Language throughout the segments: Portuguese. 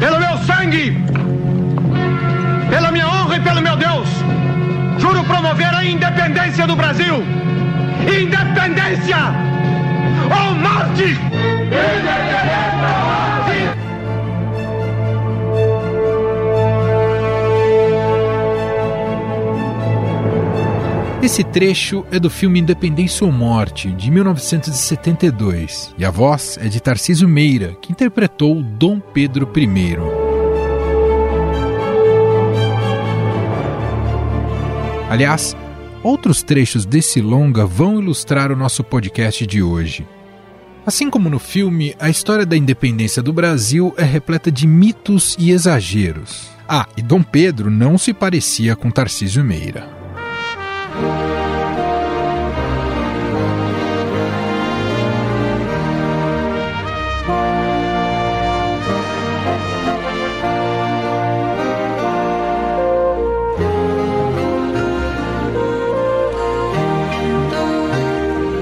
pelo meu sangue, pela minha honra e pelo meu Deus, juro promover a independência do Brasil. Independência ou morte! Independência Esse trecho é do filme Independência ou Morte, de 1972, e a voz é de Tarcísio Meira, que interpretou Dom Pedro I. Aliás, outros trechos desse longa vão ilustrar o nosso podcast de hoje. Assim como no filme, a história da independência do Brasil é repleta de mitos e exageros. Ah, e Dom Pedro não se parecia com Tarcísio Meira.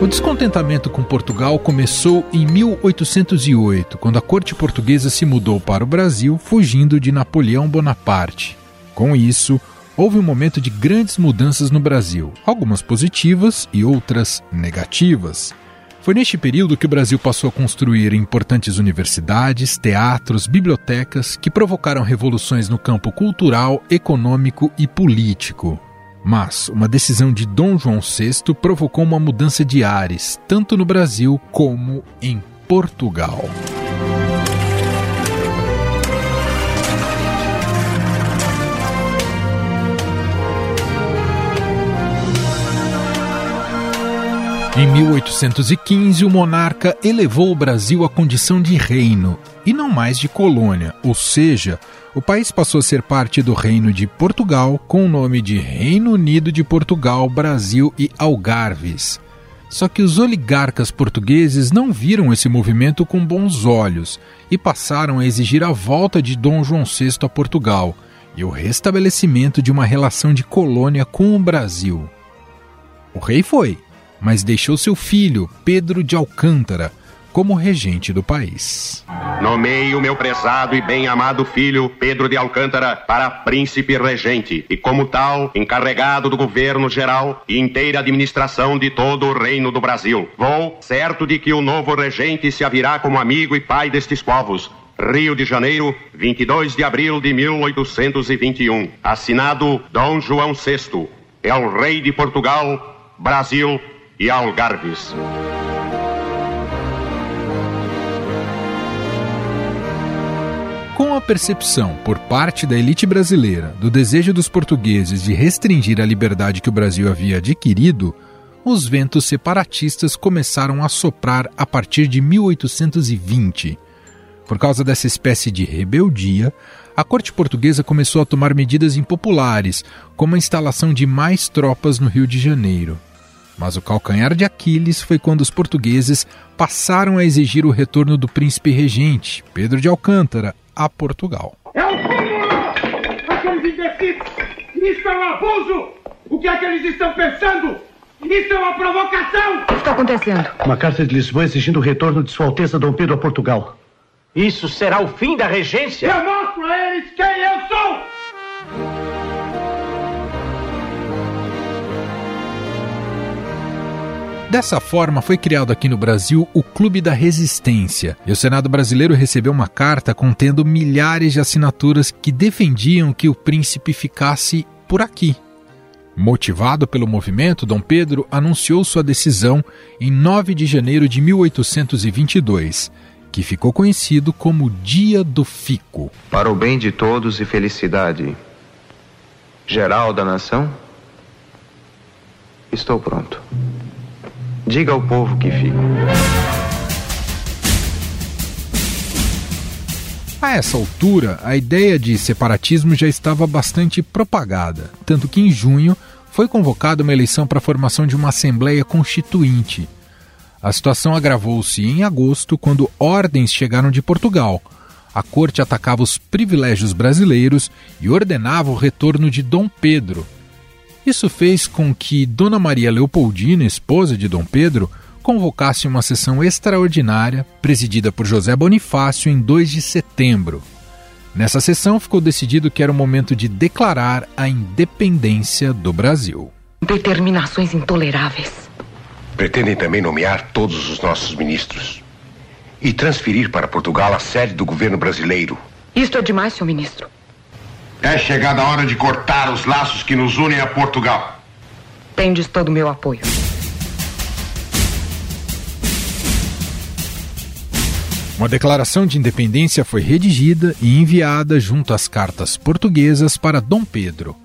O descontentamento com Portugal começou em 1808, quando a corte portuguesa se mudou para o Brasil, fugindo de Napoleão Bonaparte. Com isso, houve um momento de grandes mudanças no Brasil, algumas positivas e outras negativas. Foi neste período que o Brasil passou a construir importantes universidades, teatros, bibliotecas que provocaram revoluções no campo cultural, econômico e político. Mas uma decisão de Dom João VI provocou uma mudança de ares, tanto no Brasil como em Portugal. Em 1815, o monarca elevou o Brasil à condição de reino e não mais de colônia, ou seja, o país passou a ser parte do Reino de Portugal com o nome de Reino Unido de Portugal, Brasil e Algarves. Só que os oligarcas portugueses não viram esse movimento com bons olhos e passaram a exigir a volta de Dom João VI a Portugal e o restabelecimento de uma relação de colônia com o Brasil. O rei foi, mas deixou seu filho, Pedro de Alcântara, como regente do país. Nomeei o meu prezado e bem amado filho, Pedro de Alcântara, para príncipe regente e, como tal, encarregado do governo geral e inteira administração de todo o reino do Brasil. Vou, certo de que o novo regente se avirá como amigo e pai destes povos, Rio de Janeiro, 22 de abril de 1821. Assinado Dom João VI. É o rei de Portugal, Brasil e Algarves. Com a percepção por parte da elite brasileira do desejo dos portugueses de restringir a liberdade que o Brasil havia adquirido, os ventos separatistas começaram a soprar a partir de 1820. Por causa dessa espécie de rebeldia, a corte portuguesa começou a tomar medidas impopulares, como a instalação de mais tropas no Rio de Janeiro. Mas o calcanhar de Aquiles foi quando os portugueses passaram a exigir o retorno do príncipe regente, Pedro de Alcântara, a Portugal. É um cúmulo! Aqueles imbecis! Isso é um abuso! O que é que eles estão pensando? Isso é uma provocação! O que está acontecendo? Uma carta de Lisboa exigindo o retorno de Sua Alteza Dom Pedro a Portugal. Isso será o fim da regência? Eu mostro a eles quem eu sou! Dessa forma, foi criado aqui no Brasil o Clube da Resistência, e o Senado brasileiro recebeu uma carta contendo milhares de assinaturas que defendiam que o príncipe ficasse por aqui. Motivado pelo movimento, Dom Pedro anunciou sua decisão em 9 de janeiro de 1822, que ficou conhecido como Dia do Fico. Para o bem de todos e felicidade geral da nação, estou pronto. Diga ao povo que fica. A essa altura, a ideia de separatismo já estava bastante propagada, tanto que em junho foi convocada uma eleição para a formação de uma Assembleia Constituinte. A situação agravou-se em agosto, quando ordens chegaram de Portugal. A corte atacava os privilégios brasileiros e ordenava o retorno de Dom Pedro, isso fez com que Dona Maria Leopoldina, esposa de Dom Pedro, convocasse uma sessão extraordinária presidida por José Bonifácio em 2 de setembro. Nessa sessão ficou decidido que era o momento de declarar a independência do Brasil. Determinações intoleráveis. Pretendem também nomear todos os nossos ministros e transferir para Portugal a sede do governo brasileiro. Isto é demais, senhor ministro. É chegada a hora de cortar os laços que nos unem a Portugal. Tendes todo o meu apoio. Uma declaração de independência foi redigida e enviada junto às cartas portuguesas para Dom Pedro.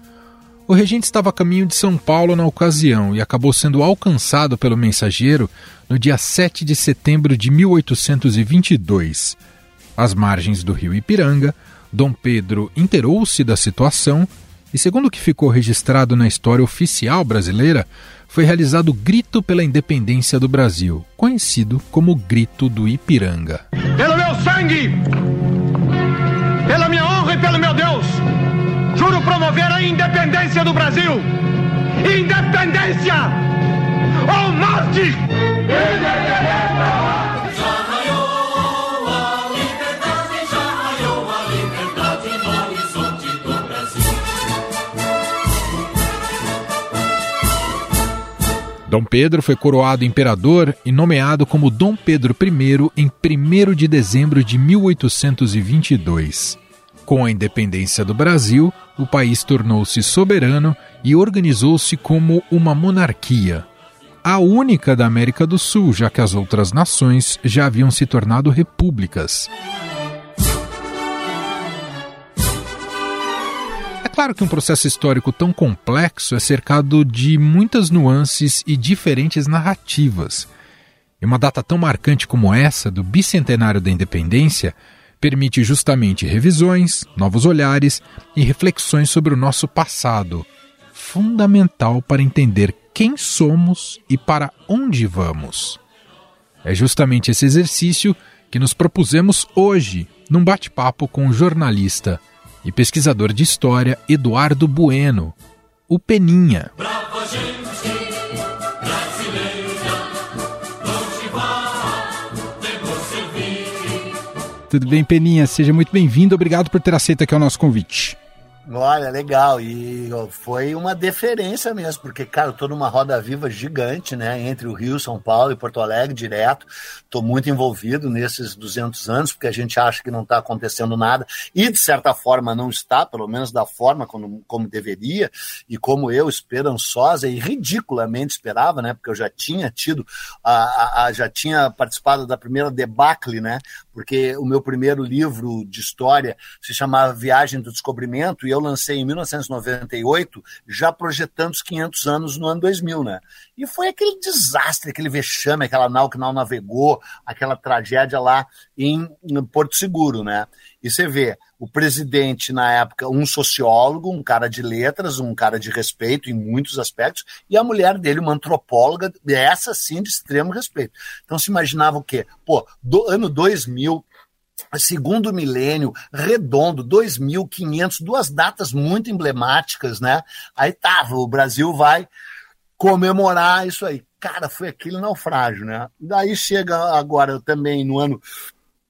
O regente estava a caminho de São Paulo na ocasião e acabou sendo alcançado pelo mensageiro no dia 7 de setembro de 1822. Às margens do rio Ipiranga, Dom Pedro inteirou-se da situação e, segundo o que ficou registrado na história oficial brasileira, foi realizado o Grito pela Independência do Brasil, conhecido como Grito do Ipiranga. Pelo meu sangue, pela minha honra e pelo meu Deus, juro promover a independência do Brasil. Independência ou morte! Dom Pedro foi coroado imperador e nomeado como Dom Pedro I em 1 de dezembro de 1822. Com a independência do Brasil, o país tornou-se soberano e organizou-se como uma monarquia. A única da América do Sul, já que as outras nações já haviam se tornado repúblicas. Claro que um processo histórico tão complexo é cercado de muitas nuances e diferentes narrativas. E uma data tão marcante como essa, do bicentenário da independência, permite justamente revisões, novos olhares e reflexões sobre o nosso passado, fundamental para entender quem somos e para onde vamos. É justamente esse exercício que nos propusemos hoje, num bate-papo com o jornalista e pesquisador de história Eduardo Bueno, o Peninha. Tudo bem, Peninha? Seja muito bem-vindo. Obrigado por ter aceito aqui o nosso convite. Olha, legal. E foi uma deferência mesmo, porque, cara, eu tô numa roda viva gigante, né? Entre o Rio, São Paulo e Porto Alegre, direto. Tô muito envolvido nesses 200 anos, porque a gente acha que não está acontecendo nada. E, de certa forma, não está, pelo menos da forma como, como deveria. E como eu, esperançosa e ridiculamente esperava, né? Porque eu já tinha tido, a, a, já tinha participado da primeira debacle, né? Porque o meu primeiro livro de história se chamava Viagem do Descobrimento, e eu lancei em 1998, já projetando os 500 anos no ano 2000, né? E foi aquele desastre, aquele vexame, aquela nau que não navegou, aquela tragédia lá em, Porto Seguro, né? E você vê, o presidente, na época, um sociólogo, um cara de letras, um cara de respeito em muitos aspectos, e a mulher dele, uma antropóloga, essa sim de extremo respeito. Então se imaginava o quê? Pô, do ano 2000, segundo milênio, redondo, 2500, duas datas muito emblemáticas, né? Aí tava, o Brasil vai comemorar isso aí. Cara, foi aquele naufrágio, né? Daí chega agora também no ano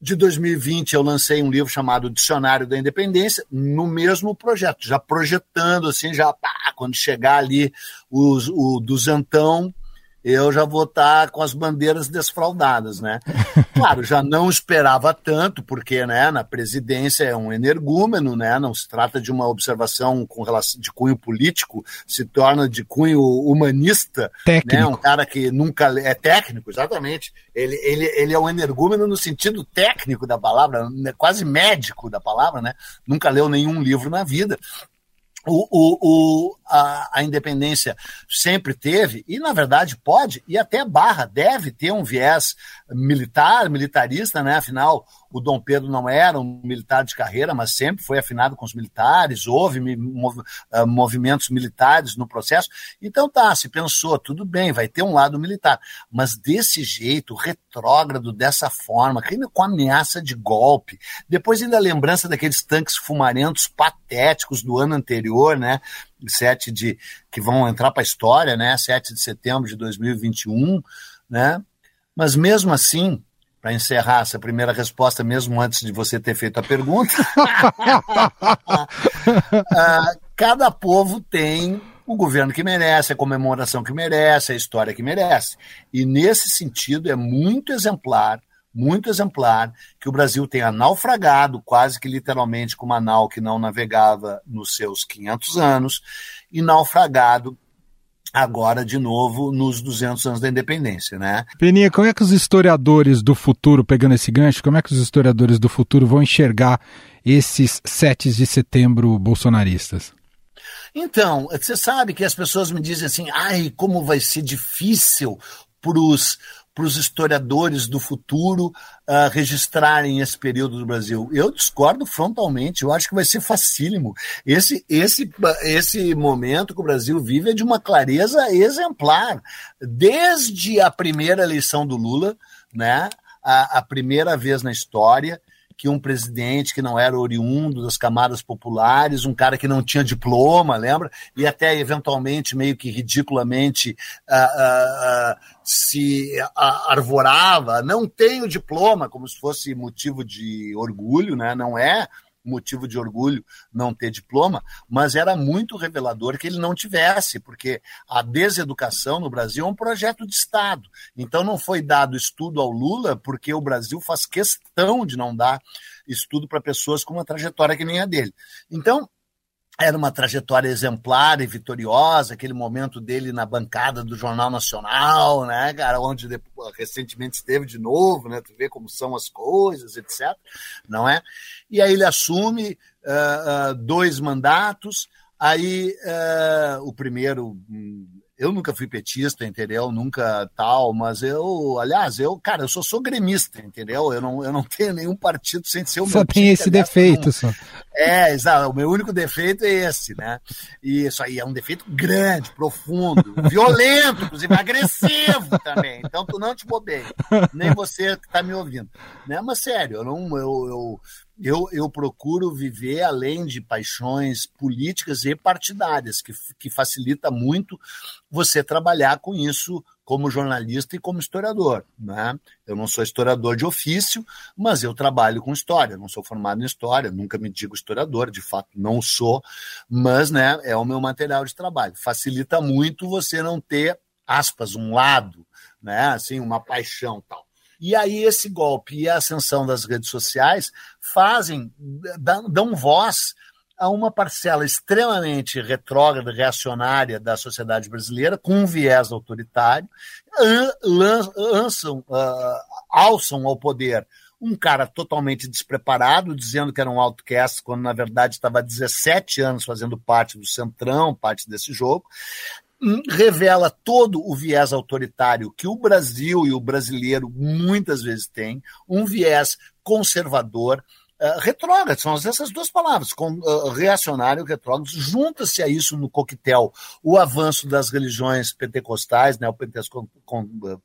de 2020 eu lancei um livro chamado Dicionário da Independência, no mesmo projeto, já projetando assim, já pá, quando chegar ali os, o duzentão, eu já vou estar com as bandeiras desfraldadas, né? Claro, já não esperava tanto, porque né, na presidência é um energúmeno, né? Não se trata de uma observação com relação de cunho político, se torna de cunho humanista, técnico. né? Um cara que nunca é técnico, exatamente. Ele, ele, ele é um energúmeno no sentido técnico da palavra, né, quase médico da palavra, né? Nunca leu nenhum livro na vida o, o, o, a, a, independência sempre teve, e na verdade pode, e até barra, deve ter um viés militar, militarista, né? Afinal, o Dom Pedro não era um militar de carreira, mas sempre foi afinado com os militares, houve ah, movimentos militares no processo. Então tá, se pensou, tudo bem, vai ter um lado militar, mas desse jeito, retrógrado, dessa forma, com ameaça de golpe, depois ainda a lembrança daqueles tanques fumarentos patéticos do ano anterior, né? 7 de que vão entrar para a história, né? 7 de setembro de 2021, né? Mas mesmo assim, para encerrar essa primeira resposta, mesmo antes de você ter feito a pergunta. uh, cada povo tem o governo que merece, a comemoração que merece, a história que merece. E nesse sentido é muito exemplar, muito exemplar que o Brasil tenha naufragado, quase que literalmente com uma nau que não navegava nos seus 500 anos, e naufragado agora de novo nos 200 anos da independência, né? Peninha, como é que os historiadores do futuro, pegando esse gancho, como é que os historiadores do futuro vão enxergar esses 7 de setembro bolsonaristas? Então, você sabe que as pessoas me dizem assim, ai, como vai ser difícil para os para os historiadores do futuro uh, registrarem esse período do Brasil. Eu discordo frontalmente, eu acho que vai ser facílimo. Esse, esse, esse momento que o Brasil vive é de uma clareza exemplar. Desde a primeira eleição do Lula, né, a, a primeira vez na história, que um presidente que não era oriundo das camadas populares, um cara que não tinha diploma, lembra? E até eventualmente, meio que ridiculamente, uh, uh, uh, se arvorava, não tenho diploma, como se fosse motivo de orgulho, né? Não é motivo de orgulho não ter diploma, mas era muito revelador que ele não tivesse, porque a deseducação no Brasil é um projeto de Estado. Então não foi dado estudo ao Lula porque o Brasil faz questão de não dar estudo para pessoas com uma trajetória que nem a dele. Então, era uma trajetória exemplar e vitoriosa, aquele momento dele na bancada do Jornal Nacional, né, cara, onde recentemente esteve de novo, né, tu vê como são as coisas, etc, não é? E aí ele assume uh, uh, dois mandatos, aí uh, o primeiro eu nunca fui petista, entendeu? Nunca tal, mas eu, aliás, eu, cara, eu só sou gremista, entendeu? Eu não, eu não tenho nenhum partido sem ser o só meu. Só tem esse defeito, só. É, exato. O meu único defeito é esse, né? E isso aí é um defeito grande, profundo, violento, inclusive agressivo também. Então tu não te bobei, nem você que está me ouvindo, né? Mas sério, eu não, eu, eu eu, eu procuro viver além de paixões políticas e partidárias, que, que facilita muito você trabalhar com isso como jornalista e como historiador. Né? Eu não sou historiador de ofício, mas eu trabalho com história, não sou formado em história, nunca me digo historiador, de fato não sou, mas né, é o meu material de trabalho. Facilita muito você não ter, aspas, um lado, né, assim, uma paixão tal. E aí esse golpe e a ascensão das redes sociais fazem, dão voz a uma parcela extremamente retrógrada, reacionária da sociedade brasileira, com um viés autoritário, lançam, uh, alçam ao poder um cara totalmente despreparado, dizendo que era um outcast, quando na verdade estava há 17 anos fazendo parte do centrão, parte desse jogo, revela todo o viés autoritário que o Brasil e o brasileiro muitas vezes têm, um viés conservador, uh, retrógrado, são essas duas palavras, com, uh, reacionário e retrógrado, junta-se a isso no coquetel o avanço das religiões pentecostais, né,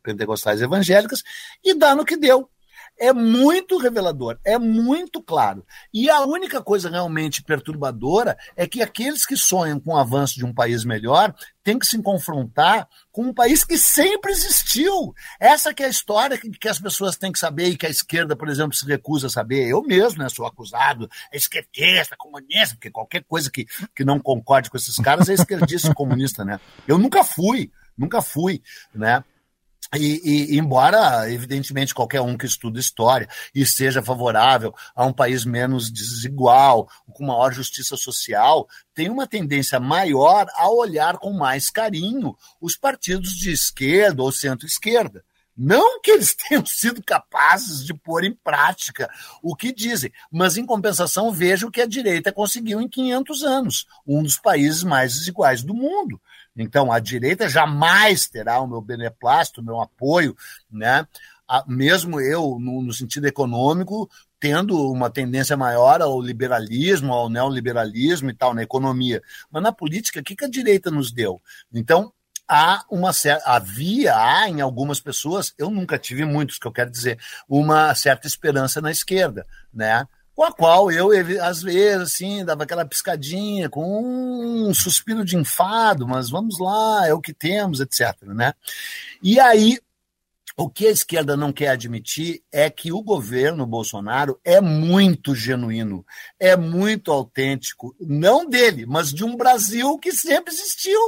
pentecostais evangélicas, e dá no que deu é muito revelador, é muito claro. E a única coisa realmente perturbadora é que aqueles que sonham com o avanço de um país melhor têm que se confrontar com um país que sempre existiu. Essa que é a história que, que as pessoas têm que saber e que a esquerda, por exemplo, se recusa a saber. Eu mesmo né, sou acusado, é esquerdista, comunista, porque qualquer coisa que, que não concorde com esses caras é esquerdista comunista, né? Eu nunca fui, nunca fui, né? E, e, embora, evidentemente, qualquer um que estuda história e seja favorável a um país menos desigual, com maior justiça social, tem uma tendência maior a olhar com mais carinho os partidos de esquerda ou centro-esquerda. Não que eles tenham sido capazes de pôr em prática o que dizem, mas em compensação vejo que a direita conseguiu em 500 anos, um dos países mais desiguais do mundo. Então, a direita jamais terá o meu beneplácito, o meu apoio, né? mesmo eu, no, sentido econômico, tendo uma tendência maior ao liberalismo, ao neoliberalismo e tal, na economia. Mas na política, o que, que a direita nos deu? Então, há uma havia, há em algumas pessoas, eu nunca tive muitos, que eu quero dizer, uma certa esperança na esquerda, né? Com a qual eu, às vezes, assim, dava aquela piscadinha, com um suspiro de enfado, mas vamos lá, é o que temos, etc. Né? E aí, O que a esquerda não quer admitir é que o governo Bolsonaro é muito genuíno, é muito autêntico, não dele, mas de um Brasil que sempre existiu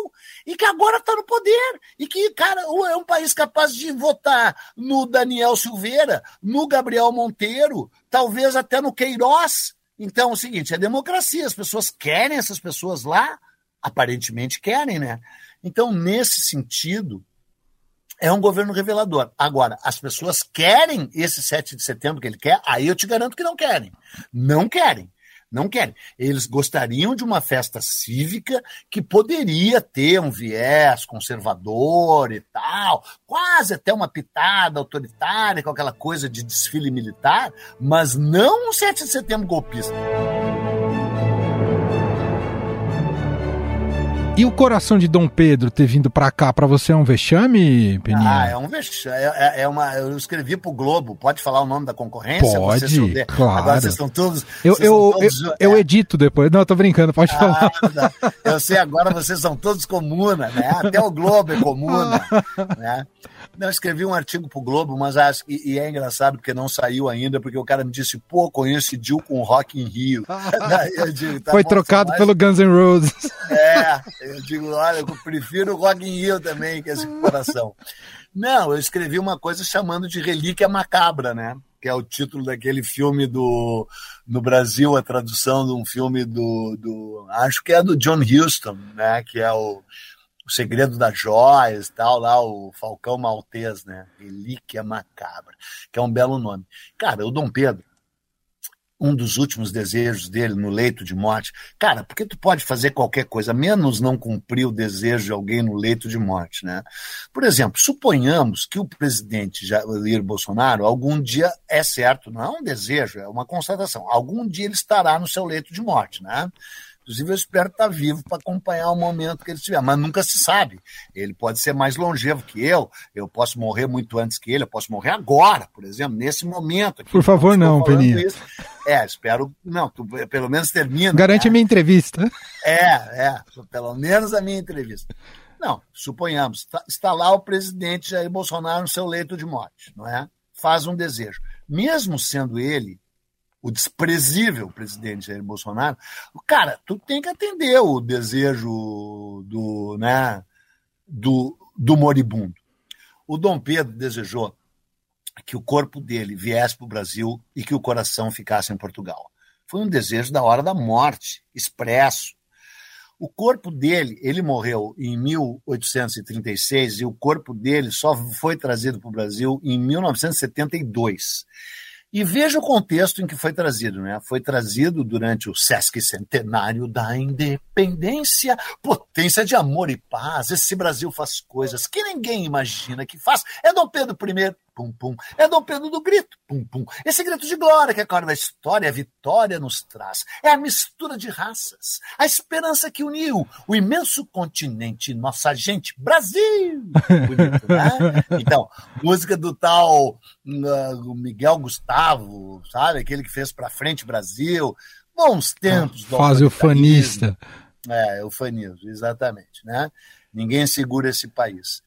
e que agora está no poder. E que, cara, é um país capaz de votar no Daniel Silveira, no Gabriel Monteiro, talvez até no Queiroz. Então é o seguinte: é democracia, as pessoas querem essas pessoas lá, aparentemente querem, né? Então, nesse sentido é um governo revelador. Agora, as pessoas querem esse 7 de setembro que ele quer, aí eu te garanto que não querem. Não querem. Não querem. Eles gostariam de uma festa cívica que poderia ter um viés conservador e tal, quase até uma pitada autoritária com aquela coisa de desfile militar, mas não um 7 de setembro golpista. E o coração de Dom Pedro ter vindo para cá, para você é um vexame, Peninha? Ah, é um vexame. É, é, é, uma, eu escrevi pro Globo. Pode falar o nome da concorrência? Pode, vocês, claro. Agora vocês estão todos... Eu, eu, todos, eu, é. eu, edito depois. Não, eu tô brincando, pode ah, falar. Tá. Eu sei, agora vocês são todos comuna, né? Até o Globo é comuna, né? Não, eu escrevi um artigo pro Globo, mas acho e, e, é engraçado porque não saiu ainda, porque o cara me disse, pô, coincidiu com o Rock in Rio. digo, tá Foi bom, trocado pelo Guns N' Roses. É, eu digo, olha, eu prefiro o Rock in Rio também, que esse coração. Não, eu escrevi uma coisa chamando de Relíquia Macabra, né? Que é o título daquele filme do. No Brasil, a tradução de um filme do. do acho que é do John Huston, né? Que é o o Segredo das Joias e tal, lá o Falcão Maltês, né? Relíquia Macabra, que é um belo nome. Cara, o Dom Pedro, um dos últimos desejos dele no leito de morte, cara, porque tu pode fazer qualquer coisa, menos não cumprir o desejo de alguém no leito de morte, né? Por exemplo, suponhamos que o presidente Jair Bolsonaro algum dia é certo, não é um desejo, é uma constatação, algum dia ele estará no seu leito de morte, né? Inclusive, eu espero estar vivo para acompanhar o momento que ele estiver, mas nunca se sabe. Ele pode ser mais longevo que eu, eu posso morrer muito antes que ele, eu posso morrer agora, por exemplo, nesse momento. Aqui, por favor, não, Peninha. Isso. É, espero. Não, tu, pelo menos termina. Garante né? a minha entrevista. É, é, pelo menos a minha entrevista. Não, suponhamos, tá, está lá o presidente Jair Bolsonaro no seu leito de morte, não é? Faz um desejo. Mesmo sendo ele o desprezível presidente Jair Bolsonaro, cara, tu tem que atender o desejo do, né, do, do moribundo. O Dom Pedro desejou que o corpo dele viesse para o Brasil e que o coração ficasse em Portugal. Foi um desejo da hora da morte, expresso. O corpo dele, ele morreu em 1836 e o corpo dele só foi trazido para o Brasil em 1972. E veja o contexto em que foi trazido, né? Foi trazido durante o Sesc Centenário da Independência, potência de amor e paz. Esse Brasil faz coisas que ninguém imagina que faz. É Dom Pedro I pum, pum. É Dom Pedro do grito, pum, pum. Esse grito de glória que a da história, a vitória nos traz. É a mistura de raças, a esperança que uniu o imenso continente, nossa gente, Brasil! Bonito, né? Então, música do tal uh, Miguel Gustavo, sabe? Aquele que fez pra frente Brasil. Bons tempos. Ah, faz o fanista. É, o fanismo, exatamente, né? Ninguém segura esse país.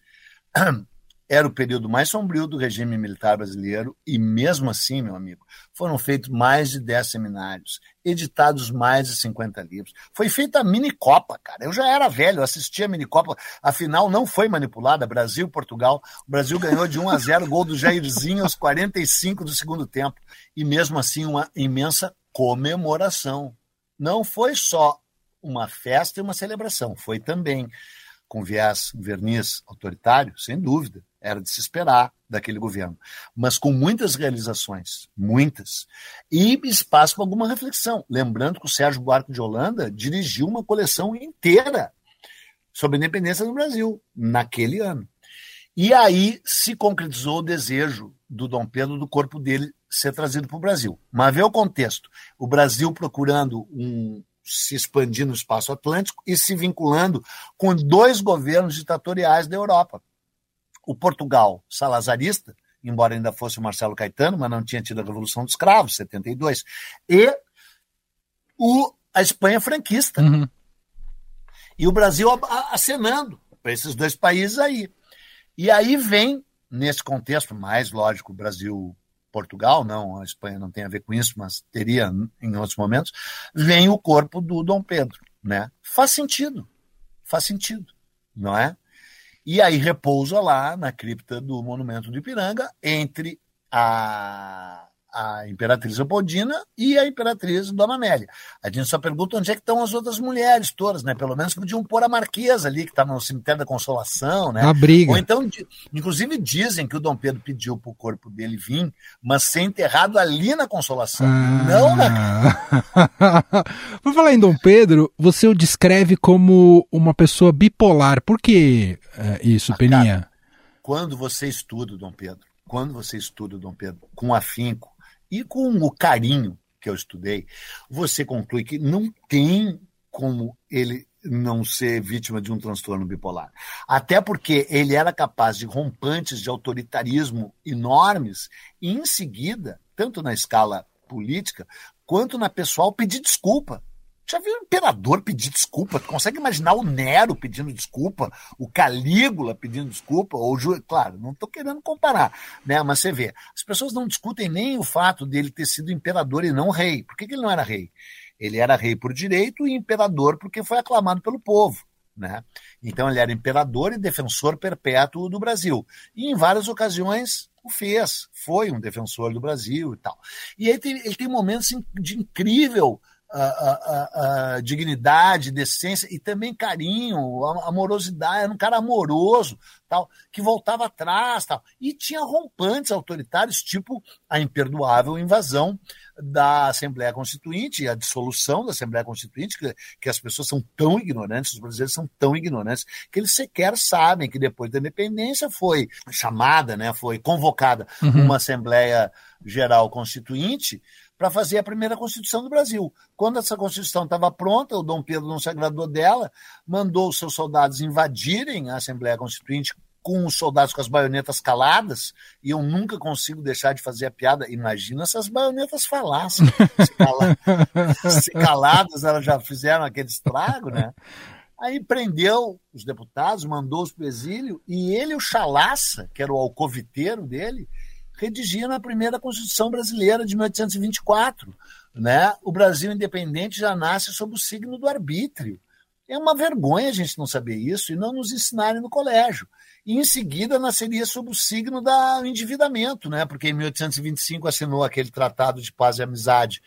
Era o período mais sombrio do regime militar brasileiro e, mesmo assim, meu amigo, foram feitos mais de 10 seminários, editados mais de 50 livros. Foi feita a mini-copa, cara. Eu já era velho, assistia a mini-copa. Afinal, não foi manipulada. Brasil Portugal. O Brasil ganhou de 1 a 0, gol do Jairzinho aos 45 do segundo tempo. E, mesmo assim, uma imensa comemoração. Não foi só uma festa e uma celebração, foi também com viés, verniz autoritário, sem dúvida era de se esperar daquele governo, mas com muitas realizações, muitas, e espaço para alguma reflexão. Lembrando que o Sérgio Buarque de Holanda dirigiu uma coleção inteira sobre a independência do Brasil naquele ano. E aí se concretizou o desejo do Dom Pedro do corpo dele ser trazido para o Brasil. Mas vê o contexto: o Brasil procurando um, se expandir no espaço atlântico e se vinculando com dois governos ditatoriais da Europa o Portugal salazarista, embora ainda fosse o Marcelo Caetano, mas não tinha tido a Revolução dos Cravos, 72, e o, a Espanha franquista. Uhum. E o Brasil acenando para esses dois países aí. E aí vem nesse contexto mais lógico, Brasil Portugal, não, a Espanha não tem a ver com isso, mas teria em outros momentos, vem o corpo do Dom Pedro, né? Faz sentido, faz sentido, não é? E aí repousa lá na cripta do Monumento do Ipiranga, entre a a Imperatriz Leopoldina e a Imperatriz Dona Amélia. A gente só pergunta onde é que estão as outras mulheres todas, né? Pelo menos podiam pôr a Marquesa ali, que está no cemitério da Consolação, né? A briga. Ou então, inclusive dizem que o Dom Pedro pediu para o corpo dele vir, mas ser enterrado ali na Consolação, ah. não na... Por falar em Dom Pedro, você o descreve como uma pessoa bipolar. Por que uh, isso, ah, Peninha? Quando você estuda Dom Pedro, quando você estuda Dom Pedro com afinco, e com o carinho que eu estudei, você conclui que não tem como ele não ser vítima de um transtorno bipolar. Até porque ele era capaz de rompantes de autoritarismo enormes e, em seguida, tanto na escala política quanto na pessoal, pedir desculpa já viu o imperador pedir desculpa? Tu consegue imaginar o Nero pedindo desculpa, o Calígula pedindo desculpa, ou claro, não estou querendo comparar, né? Mas você vê, as pessoas não discutem nem o fato dele ter sido imperador e não rei. Por que, que ele não era rei? Ele era rei por direito e imperador porque foi aclamado pelo povo. Né? Então ele era imperador e defensor perpétuo do Brasil. E em várias ocasiões o fez, foi um defensor do Brasil e tal. E ele tem, ele tem momentos de incrível a, a, dignidade, decência e também carinho, amorosidade, era um cara amoroso, tal, que voltava atrás, tal, e tinha rompantes autoritários, tipo a imperdoável invasão da Assembleia Constituinte, a dissolução da Assembleia Constituinte, que, que as pessoas são tão ignorantes, os brasileiros são tão ignorantes, que eles sequer sabem que depois da independência foi chamada, né, foi convocada uhum. uma Assembleia Geral Constituinte para fazer a primeira Constituição do Brasil. Quando essa Constituição estava pronta, o Dom Pedro não se agradou dela, mandou os seus soldados invadirem a Assembleia Constituinte com os soldados com as baionetas caladas, e eu nunca consigo deixar de fazer a piada. Imagina se as baionetas falassem. Se, cala... se caladas elas já fizeram aquele estrago, né? Aí prendeu os deputados, mandou-os para o exílio, e ele, o Chalaça, que era o alcoviteiro dele, redigia na primeira Constituição brasileira de 1824. Né? O Brasil independente já nasce sob o signo do arbítrio. É uma vergonha a gente não saber isso e não nos ensinarem no colégio. E em seguida nasceria sob o signo do endividamento, né? porque em 1825 assinou aquele tratado de paz e amizade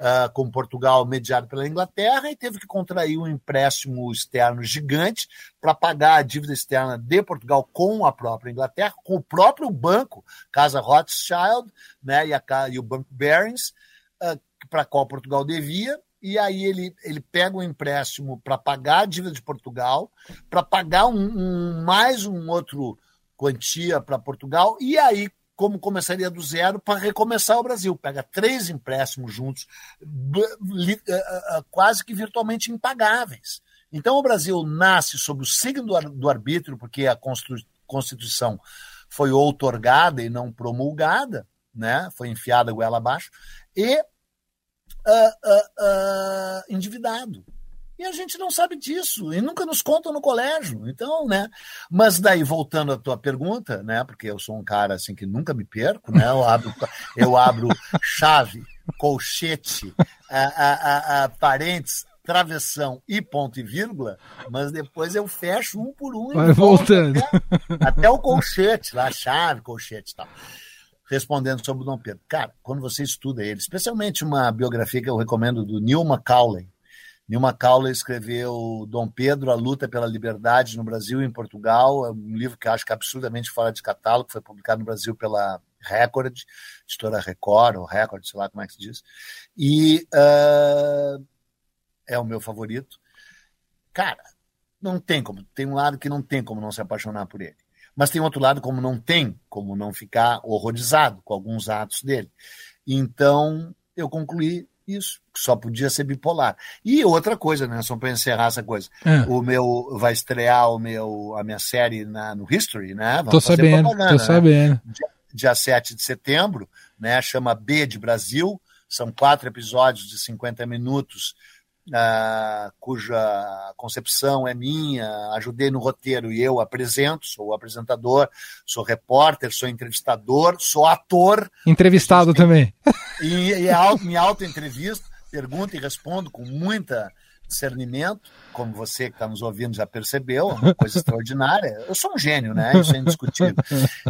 uh, com Portugal, mediado pela Inglaterra, e teve que contrair um empréstimo externo gigante para pagar a dívida externa de Portugal com a própria Inglaterra, com o próprio banco, Casa Rothschild né, e, a, e o Banco Barings, uh, para qual Portugal devia, e aí ele, ele pega um empréstimo para pagar a dívida de Portugal, para pagar um, um, mais um outro quantia para Portugal, e aí como começaria do zero para recomeçar o Brasil. Pega três empréstimos juntos, quase que virtualmente impagáveis. Então o Brasil nasce sob o signo do arbítrio, porque a Constituição foi outorgada e não promulgada, né? foi enfiada goela abaixo, e uh, uh, uh, endividado. E a gente não sabe disso, e nunca nos contam no colégio. Então, né? Mas daí, voltando à tua pergunta, né? Porque eu sou um cara assim que nunca me perco, né? Eu abro, eu abro chave, colchete, a, a, a, parentes, travessão e ponto e vírgula, mas depois eu fecho um por um. Vai voltando. Até, até, o colchete, lá, chave, colchete e tal. Respondendo sobre o Dom Pedro. Cara, quando você estuda ele, especialmente uma biografia que eu recomendo do Neil Macaulay, Neil Macaulay escreveu Dom Pedro, A Luta pela Liberdade no Brasil e em Portugal. É um livro que acho que é absurdamente fora de catálogo, foi publicado no Brasil pela Record, editora Record, ou Record, sei lá como é que se diz. E uh, é o meu favorito. Cara, não tem como. Tem um lado que não tem como não se apaixonar por ele. Mas tem outro lado como não tem como não ficar horrorizado com alguns atos dele. Então, eu concluí isso, só podia ser bipolar. E outra coisa, né, só para encerrar essa coisa. É. O meu vai estrear o meu a minha série na, no History, né? Vamos tô sabendo, tô né? sabendo. Dia, dia 7 de setembro, né, chama B de Brasil, são quatro episódios de 50 minutos uh, cuja concepção é minha, ajudei no roteiro e eu apresento, sou apresentador, sou repórter, sou entrevistador, sou ator. Entrevistado também. E, e auto, me auto-entrevisto, pergunto e respondo com muita discernimento, como você que está nos ouvindo já percebeu, é uma coisa extraordinária. Eu sou um gênio, né? Isso é indiscutível.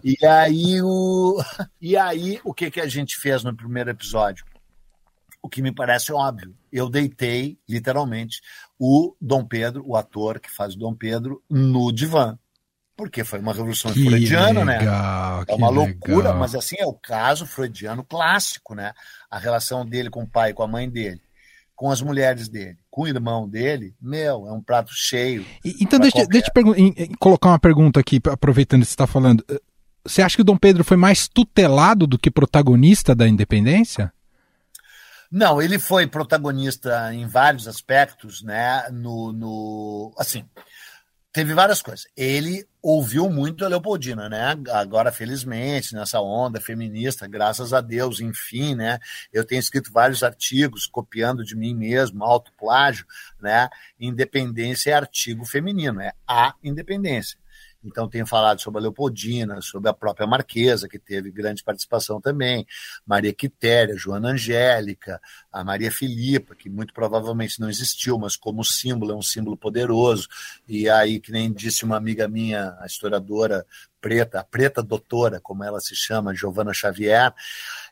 E aí o, e aí, o que, que a gente fez no primeiro episódio? O que me parece óbvio. Eu deitei, literalmente, o Dom Pedro, o ator que faz o Dom Pedro, no divã. Porque foi uma revolução que freudiana, né? legal, né? É uma loucura, legal. mas assim, é o caso freudiano clássico, né? A relação dele com o pai, com a mãe dele, com as mulheres dele, com o irmão dele, meu, é um prato cheio. então, deixa, deixa eu colocar uma pergunta aqui, aproveitando que você está falando. Você acha que o Dom Pedro foi mais tutelado do que protagonista da independência? Não, ele foi protagonista em vários aspectos, né? No, no assim, teve várias coisas. Ele ouviu muito a Leopoldina, né? Agora, felizmente, nessa onda feminista, graças a Deus, enfim, né? Eu tenho escrito vários artigos copiando de mim mesmo, autoplágio, né? Independência é artigo feminino, é a independência. Então, tenho falado sobre a Leopoldina, sobre a própria Marquesa, que teve grande participação também, Maria Quitéria, Joana Angélica, a Maria Filipa, que muito provavelmente não existiu, mas como símbolo é um símbolo poderoso. E aí, que nem disse uma amiga minha, a historiadora preta, a preta doutora, como ela se chama, Giovana Xavier,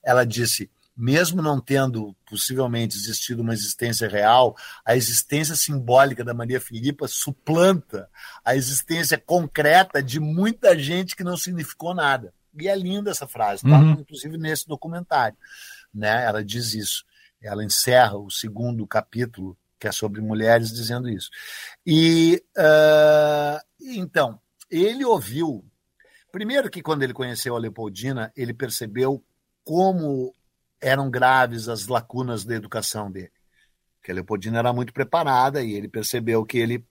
ela disse mesmo não tendo possivelmente existido uma existência real, a existência simbólica da Maria Filipa suplanta a existência concreta de muita gente que não significou nada. E é linda essa frase, tá? Uhum. inclusive nesse documentário. Né? Ela diz isso. Ela encerra o segundo capítulo, que é sobre mulheres, dizendo isso. E uh, então, ele ouviu. Primeiro que quando ele conheceu a Leopoldina, ele percebeu como eram graves as lacunas da educação dele. Que a Leopoldina era muito preparada e ele percebeu que ele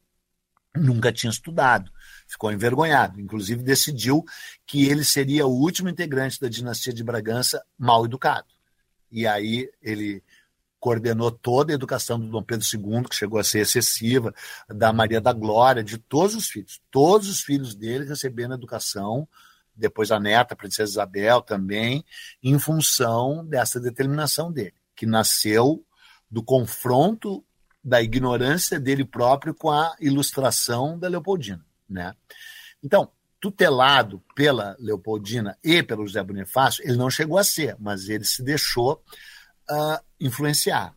nunca tinha estudado, ficou envergonhado. Inclusive, decidiu que ele seria o último integrante da dinastia de Bragança mal educado. E aí ele coordenou toda a educação do Dom Pedro II, que chegou a ser excessiva, da Maria da Glória, de todos os filhos. Todos os filhos dele recebendo educação depois a neta, a princesa Isabel também, em função dessa determinação dele, que nasceu do confronto da ignorância dele próprio com a ilustração da Leopoldina. Né? Então, tutelado pela Leopoldina e pelo José Bonifácio, ele não chegou a ser, mas ele se deixou uh, influenciar.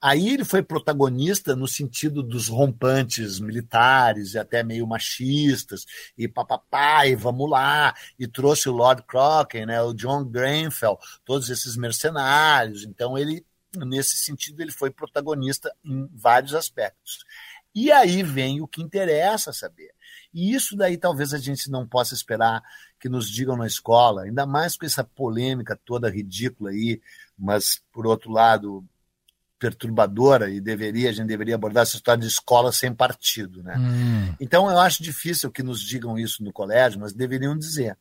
Aí ele foi protagonista no sentido dos rompantes militares e até meio machistas, e papapá, e vamos lá, e trouxe o Lord Crocken, né, o John Grenfell, todos esses mercenários. Então ele, nesse sentido, ele foi protagonista em vários aspectos. E aí vem o que interessa saber. E isso daí talvez a gente não possa esperar que nos digam na escola, ainda mais com essa polêmica toda ridícula aí, mas por outro lado, perturbadora e deveria a gente deveria abordar essa história de escola sem partido, né? Hum. Então eu acho difícil que nos digam isso no colégio, mas deveriam dizer.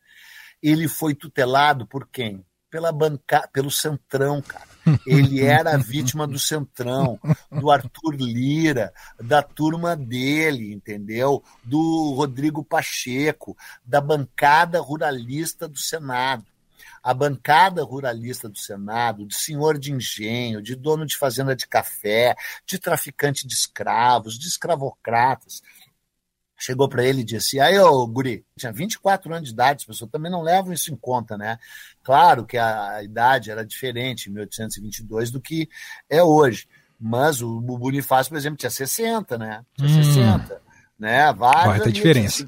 Ele foi tutelado por quem? Pela banca, pelo Centrão, cara. Ele era a vítima do Centrão, do Arthur Lira, da turma dele, entendeu? Do Rodrigo Pacheco, da bancada ruralista do Senado a bancada ruralista do Senado, de senhor de engenho, de dono de fazenda de café, de traficante de escravos, de escravocratas, chegou para ele e disse: Aí, ô Guri, tinha 24 anos de idade, as pessoas também não levam isso em conta, né? Claro que a idade era diferente em 1822 do que é hoje. Mas o Bonifácio, por exemplo, tinha 60, né? Tinha hum. 60. Né? Vários. Vai ter diferença.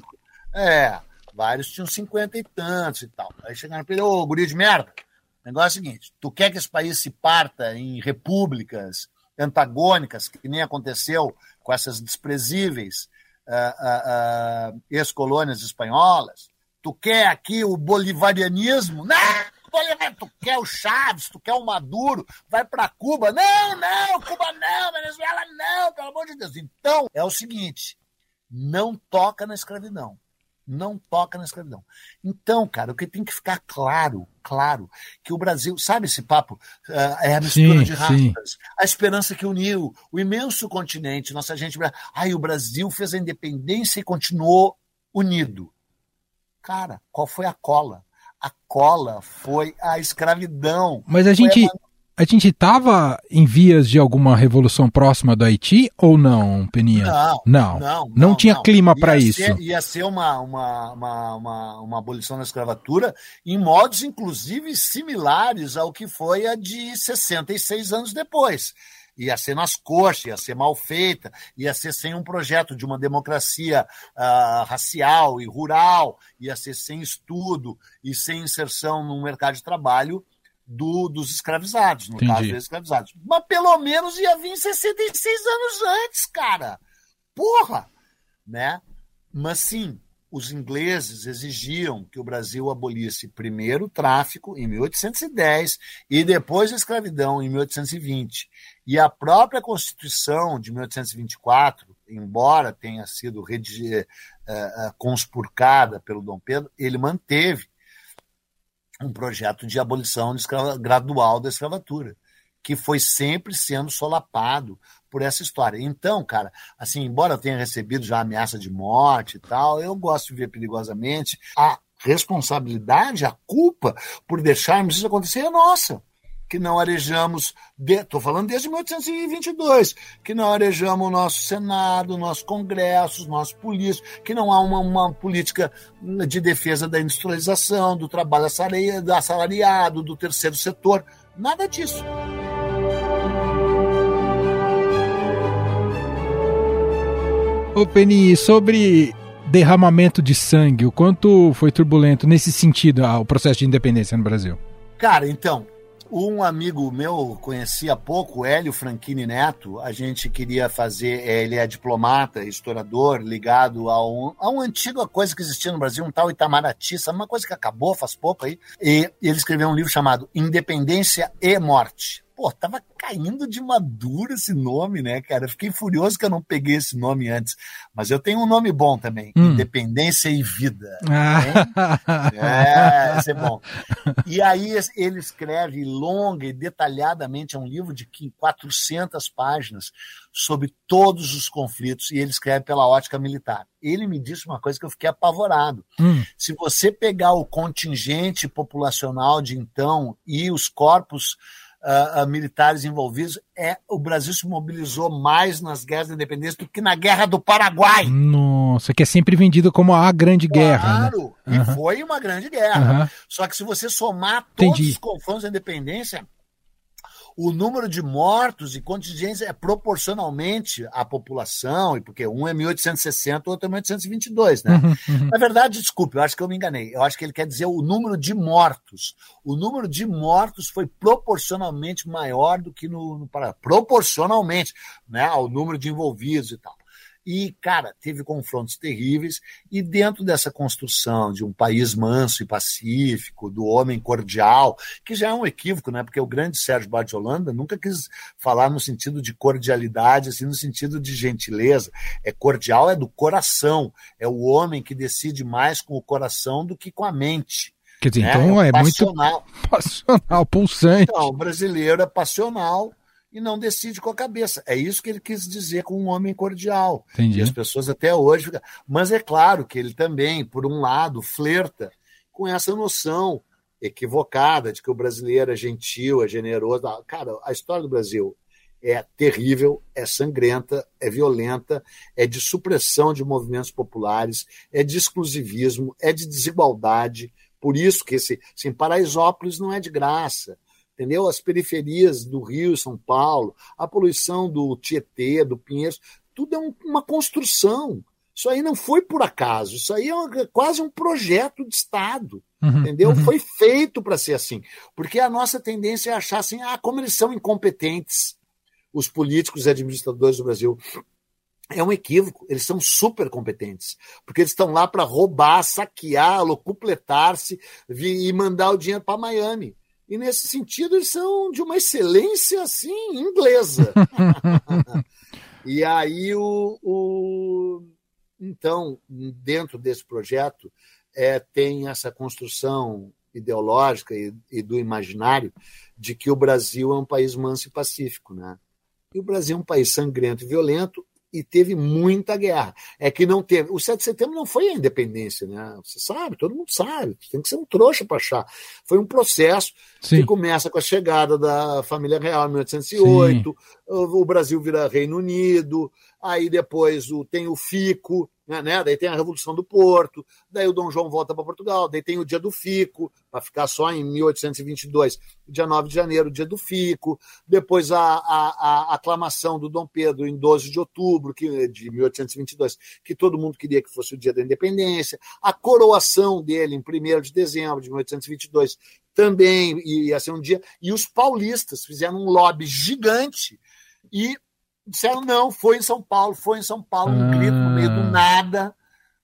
É, Vários tinham cinquenta e tantos e tal. Aí chegaram para ele, ô, guri de merda, o negócio é o seguinte, tu quer que esse país se parta em repúblicas antagônicas, que nem aconteceu com essas desprezíveis uh, uh, uh, ex-colônias espanholas? Tu quer aqui o bolivarianismo? Não! Tu quer o Chaves, tu quer o Maduro, vai para Cuba. Não, não, Cuba não, Venezuela não, pelo amor de Deus. Então, é o seguinte: não toca na escravidão não toca na escravidão. Então, cara, o que tem que ficar claro, claro, que o Brasil, sabe esse papo? Uh, é a mistura sim, de raças, a esperança que uniu o imenso continente, nossa gente. Ai, o Brasil fez a independência e continuou unido. Cara, qual foi a cola? A cola foi a escravidão. Mas a gente. A a gente estava em vias de alguma revolução próxima do Haiti ou não, Peninha? Não, não, não, não, tinha não. clima para isso. Ia ser uma, uma, uma, uma, uma abolição da escravatura em modos, inclusive, similares ao que foi a de 66 anos depois ia ser nas coxas, ia ser mal feita, ia ser sem um projeto de uma democracia uh, racial e rural, ia ser sem estudo e sem inserção no mercado de trabalho do, dos escravizados, no Entendi. caso dos escravizados. Mas pelo menos ia vir 66 anos antes, cara. Porra! Né? Mas sim, os ingleses exigiam que o Brasil abolisse primeiro o tráfico, em 1810, e depois a escravidão, em 1820. E a própria Constituição de 1824, embora tenha sido uh, conspurcada pelo Dom Pedro, ele manteve um projeto de abolição de gradual da escravatura, que foi sempre sendo solapado por essa história. Então, cara, assim, embora eu tenha recebido já ameaça de morte e tal, eu gosto de ver perigosamente. A responsabilidade, a culpa por deixarmos isso acontecer é nossa que não arejamos, estou de, falando desde 1822, que não arejamos o nosso Senado, o nosso Congresso, os nossos políticos, que não há uma, uma política de defesa da industrialização, do trabalho assalariado, do terceiro setor, nada disso. Ô Penny, sobre derramamento de sangue, o quanto foi turbulento nesse sentido ah, o processo de independência no Brasil? Cara, então, um amigo meu conhecia pouco, Hélio Franchini Neto. A gente queria fazer. É, ele é diplomata, historiador, ligado a, um, a uma antiga coisa que existia no Brasil, um tal Itamaraty, sabe? Uma coisa que acabou faz pouco aí. E ele escreveu um livro chamado Independência e Morte pô, tava caindo de madura esse nome, né, cara? fiquei furioso que eu não peguei esse nome antes. Mas eu tenho um nome bom também: hum. Independência e Vida. Ah. É, esse é bom. E aí ele escreve longa e detalhadamente, é um livro de 400 páginas sobre todos os conflitos e ele escreve pela ótica militar. Ele me disse uma coisa que eu fiquei apavorado. Hum. Se você pegar o contingente populacional de então e os corpos uh, militares envolvidos, é o Brasil se mobilizou mais nas guerras da independência do que na Guerra do Paraguai. Nossa, que é sempre vendido como a grande claro, guerra. Claro, né? e uhum. foi uma grande guerra. Uhum. Só que se você somar todos Entendi. os confrontos da independência, o número de mortos e contingentes é proporcionalmente à população, e porque um é 1860, o outro é 1822, né? Uhum, uhum. Na verdade, desculpe, eu acho que eu me enganei. Eu acho que ele quer dizer o número de mortos. O número de mortos foi proporcionalmente maior do que no, no proporcionalmente, né, ao número de envolvidos e tal. E, cara, teve confrontos terríveis, e dentro dessa construção de um país manso e pacífico, do homem cordial, que já é um equívoco, né? Porque o grande Sérgio Holanda nunca quis falar no sentido de cordialidade, assim, no sentido de gentileza. É cordial, é do coração. É o homem que decide mais com o coração do que com a mente. Quer dizer, né? então é, é passional. muito passional, pulsante. Então, o brasileiro é passional e não decide com a cabeça. É isso que ele quis dizer com um homem cordial. Entendi. E as pessoas até hoje ficam... Mas é claro que ele também, por um lado, flerta com essa noção equivocada de que o brasileiro é gentil, é generoso. Cara, a história do Brasil é terrível, é sangrenta, é violenta, é de supressão de movimentos populares, é de exclusivismo, é de desigualdade. Por isso que esse, assim, Paraisópolis não é de graça entendeu? As periferias do Rio, São Paulo, a poluição do Tietê, do Pinheiros, tudo é um, uma construção. Isso aí não foi por acaso, isso aí é, é quase um projeto de Estado. Uhum, entendeu? Uhum. Foi feito para ser assim. Porque a nossa tendência é achar assim, ah, como eles são incompetentes, os políticos e administradores do Brasil. É um equívoco, eles são super competentes, porque eles estão lá para roubar, saquear, locupletar-se e mandar o dinheiro para Miami. E nesse sentido, eles são de uma excelência assim inglesa. e aí o, o, então, dentro desse projeto, é, tem essa construção ideológica e, e, do imaginário de que o Brasil é um país manso e pacífico. Né? E o Brasil é um país sangrento e violento e teve muita guerra. É que não teve. O 7 de setembro não foi a independência, né? Você sabe, todo mundo sabe. Tem que ser um trouxa para achar. Foi um processo Sim. que começa com a chegada da família real em 1808, Sim. o Brasil vira Reino Unido, aí depois o, tem o Fico, né, né? Daí tem a Revolução do Porto, daí o Dom João volta para Portugal, daí tem o Dia do Fico, para ficar só em 1822, dia 9 de janeiro, dia do Fico, depois a, a, a, aclamação do Dom Pedro em 12 de outubro que, de 1822, que todo mundo queria que fosse o dia da independência, a coroação dele em 1 de dezembro de 1822 também ia ser um dia, e os paulistas fizeram um lobby gigante e disseram não, foi em São Paulo, foi em São Paulo, um ah. grito no meio do nada,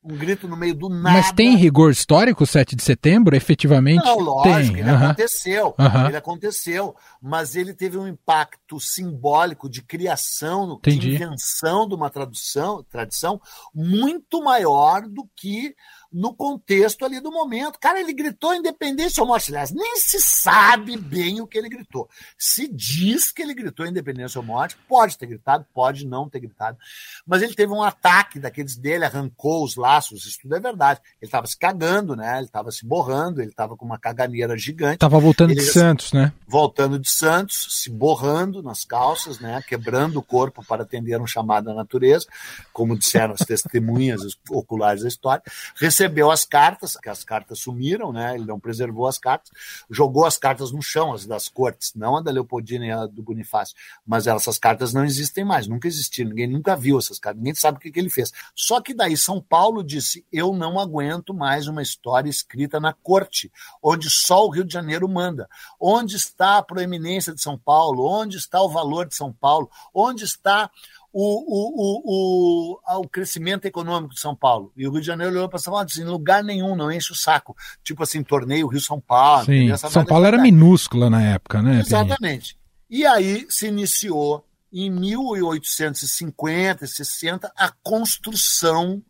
um grito no meio do nada. Mas tem rigor histórico o 7 de setembro, efetivamente? Não, lógico, tem. ele uhum. aconteceu, uhum. ele aconteceu, mas ele teve um impacto simbólico de criação, Entendi. de invenção de uma tradução, tradição muito maior do que no contexto ali do momento. Cara, ele gritou independência ou morte. Aliás, nem se sabe bem o que ele gritou. Se diz que ele gritou independência ou morte, pode ter gritado, pode não ter gritado. Mas ele teve um ataque daqueles dele, arrancou os laços, isso tudo é verdade. Ele estava se cagando, né? Ele estava se borrando, ele estava com uma caganeira gigante. Tava voltando ele, de Santos, né? Voltando de Santos, se borrando nas calças, né? Quebrando o corpo para atender um chamado da natureza, como disseram as testemunhas oculares da história. Recebeu recebeu as cartas, que as cartas sumiram, né? Ele não preservou as cartas, jogou as cartas no chão, as das cortes, não a da Leopoldina e a do Bonifácio, mas essas cartas não existem mais, nunca existiram, ninguém nunca viu essas cartas, ninguém sabe o que, que ele fez. Só que daí São Paulo disse: eu não aguento mais uma história escrita na corte, onde só o Rio de Janeiro manda. Onde está a proeminência de São Paulo? Onde está o valor de São Paulo? Onde está o, o, o, o, crescimento econômico de São Paulo. E o Rio de Janeiro olhou para São Paulo e disse: em lugar nenhum, não enche o saco. Tipo assim, torneio Rio-São Paulo. Sim, São Paulo era minúscula na época, né? Exatamente. E aí se iniciou, em 1850 e 60, a construção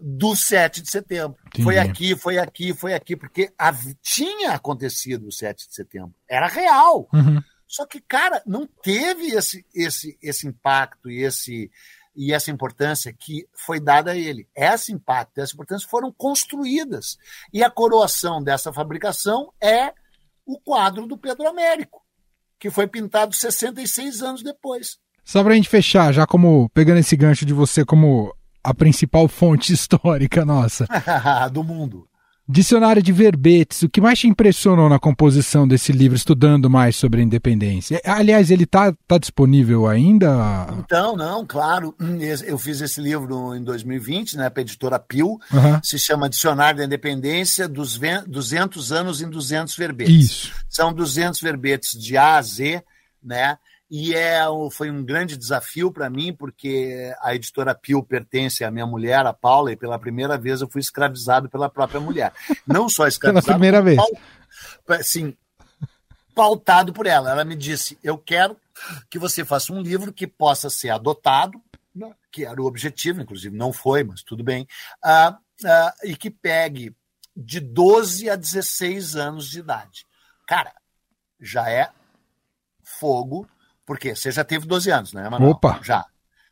do 7 de setembro. Entendi. Foi aqui, foi aqui, foi aqui, porque a, tinha acontecido o 7 de setembro. Era real. Uhum. Só que, cara, não teve esse, esse, esse impacto e, esse, e essa importância que foi dada a ele. Esse impacto e essa importância foram construídas. E a coroação dessa fabricação é o quadro do Pedro Américo, que foi pintado 66 anos depois. Só para a gente fechar, já como pegando esse gancho de você como a principal fonte histórica nossa. do mundo. Dicionário de verbetes, o que mais te impressionou na composição desse livro, estudando mais sobre a independência? Aliás, ele está tá disponível ainda? Então, não, claro. Eu fiz esse livro em 2020, né, para a editora Pio. Uhum. Se chama Dicionário da Independência, dos 200 anos em 200 verbetes. Isso. São 200 verbetes de A a Z, né? E é, foi um grande desafio para mim, porque a editora Pio pertence à minha mulher, a Paula, e pela primeira vez eu fui escravizado pela própria mulher. Não só escravizado. pela primeira vez. Sim, pautado por ela. Ela me disse: Eu quero que você faça um livro que possa ser adotado, né, que era o objetivo, inclusive não foi, mas tudo bem, uh, uh, e que pegue de 12 a 16 anos de idade. Cara, já é fogo porque você já teve 12 anos, né, Manuel? Opa! Já.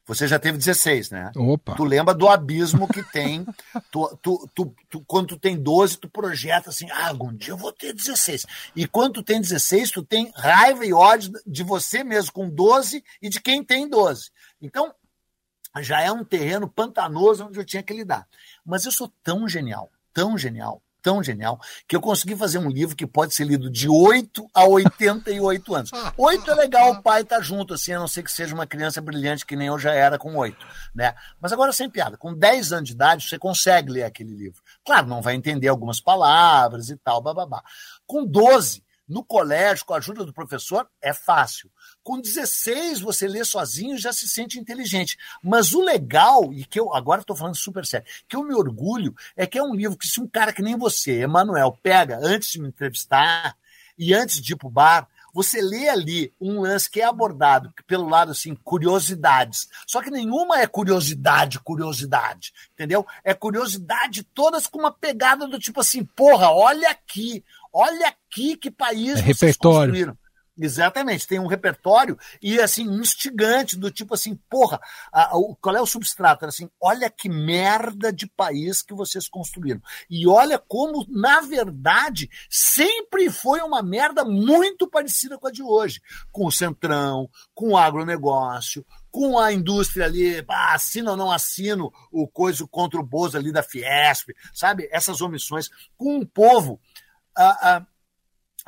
Você já teve 16, né? Opa! Tu lembra do abismo que tem. tu, tu, tu, tu, quando tu tem 12, tu projeta assim, ah, algum dia eu vou ter 16. E quando tu tem 16, tu tem raiva e ódio de você mesmo com 12 e de quem tem 12. Então, já é um terreno pantanoso onde eu tinha que lidar. Mas eu sou tão genial, tão genial, tão genial que eu consegui fazer um livro que pode ser lido de 8 a 88 anos. 8 é legal, o pai tá junto, assim, a não ser que seja uma criança brilhante que nem eu já era com 8, né? Mas agora sem piada, com 10 anos de idade você consegue ler aquele livro. Claro, não vai entender algumas palavras e tal, bababá. Com 12, no colégio, com a ajuda do professor, é fácil. Com 16, você lê sozinho já se sente inteligente. Mas o legal, e que eu agora estou falando super sério, que eu me orgulho, é que é um livro que se um cara que nem você, Emanuel, pega antes de me entrevistar e antes de ir para o bar, você lê ali um lance que é abordado pelo lado assim, curiosidades. Só que nenhuma é curiosidade, curiosidade, entendeu? É curiosidade todas com uma pegada do tipo assim, porra, olha aqui, olha aqui que país é vocês repertório. construíram. Exatamente, tem um repertório e assim, instigante, do tipo assim, porra, a, a, qual é o substrato? Assim, olha que merda de país que vocês construíram. E olha como, na verdade, sempre foi uma merda muito parecida com a de hoje. Com o Centrão, com o agronegócio, com a indústria ali, ah, assino ou não assino o coisa contra o Bozo ali da Fiesp, sabe? Essas omissões, com um povo. Ah, ah,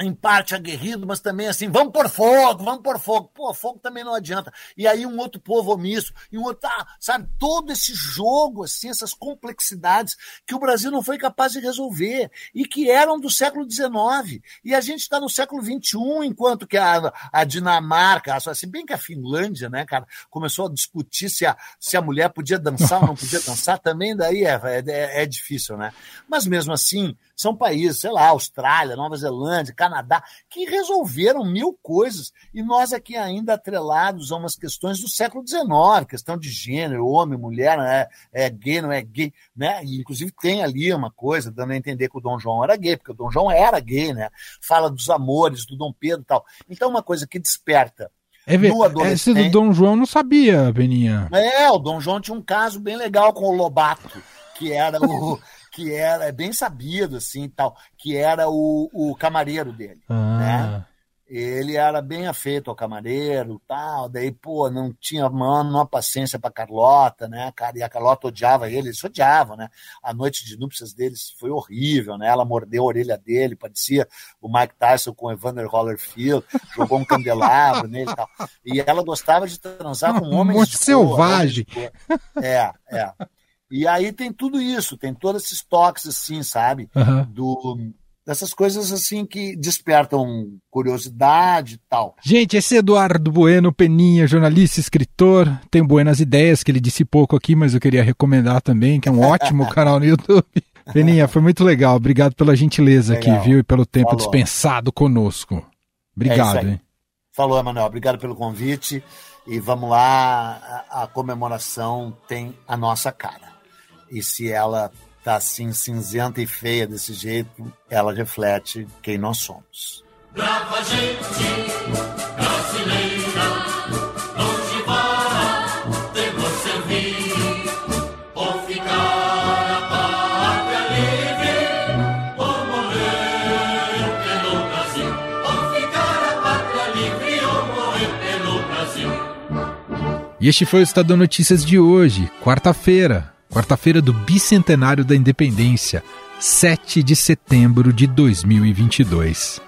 em parte aguerrido, mas também assim, vamos por fogo, vamos por fogo. Pô, fogo também não adianta. E aí um outro povo omisso, e um outro, ah, sabe, todo esse jogo, assim, essas complexidades que o Brasil não foi capaz de resolver e que eram do século XIX. E a gente está no século XXI, enquanto que a, a Dinamarca, assim, bem que a Finlândia, né, cara, começou a discutir se a, se a mulher podia dançar ou não podia dançar, também daí é, é, é difícil, né? Mas mesmo assim, são países, sei lá, Austrália, Nova Zelândia, Canadá, que resolveram mil coisas e nós aqui ainda atrelados a umas questões do século XIX, questão de gênero, homem, mulher, é, é gay, não é gay, né? E, inclusive tem ali uma coisa dando a entender que o Dom João era gay, porque o Dom João era gay, né? Fala dos amores do Dom Pedro e tal. Então, uma coisa que desperta é verdade. Esse do Dom João não sabia, Beninha. É, o Dom João tinha um caso bem legal com o Lobato, que era o, que era é bem sabido assim tal, que era o, o camareiro dele, ah. né? Ele era bem afeito ao camareiro, tal, daí pô, não tinha mano, paciência para Carlota, né, cara, e a Carlota odiava ele, eles odiavam, né? A noite de núpcias deles foi horrível, né? Ela mordeu a orelha dele, parecia o Mike Tyson com o Evander Holyfield, jogou um candelabro nele e tal. E ela gostava de transar com homens Muito selvagem. É, é. E aí tem tudo isso, tem todos esses toques assim, sabe? Uhum. Do, dessas coisas assim que despertam curiosidade e tal. Gente, esse Eduardo Bueno Peninha, jornalista, escritor, tem buenas ideias que ele disse pouco aqui, mas eu queria recomendar também, que é um ótimo canal no YouTube. Peninha, foi muito legal. Obrigado pela gentileza legal. aqui, viu? E pelo tempo Falou. dispensado conosco. Obrigado, é hein? Falou, Emanuel. Obrigado pelo convite. E vamos lá, a, a comemoração tem a nossa cara. E se ela tá assim cinzenta e feia desse jeito, ela reflete quem nós somos. Brava gente brasileira, onde vai, temos servir, ou ficar a pátria livre, ou morrer pelo Brasil, ou ficar a pátria livre, ou morrer pelo Brasil. E este foi o Estadão Notícias de hoje, quarta-feira, quarta-feira do bicentenário da independência, 7 de setembro de 2022.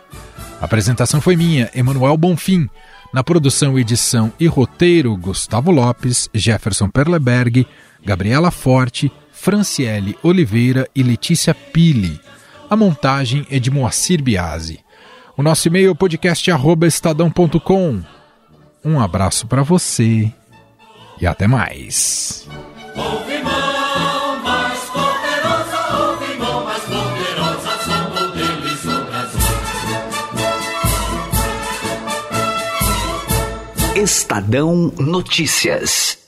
A apresentação foi minha, Emanuel Bonfim. Na produção, edição e roteiro, Gustavo Lopes, Jefferson Perleberg, Gabriela Forte, Franciele Oliveira e Letícia Pili. A montagem é de Moacir Biasi. O nosso e-mail é podcast@estadão.com. Um abraço para você e até mais. Estadão Notícias.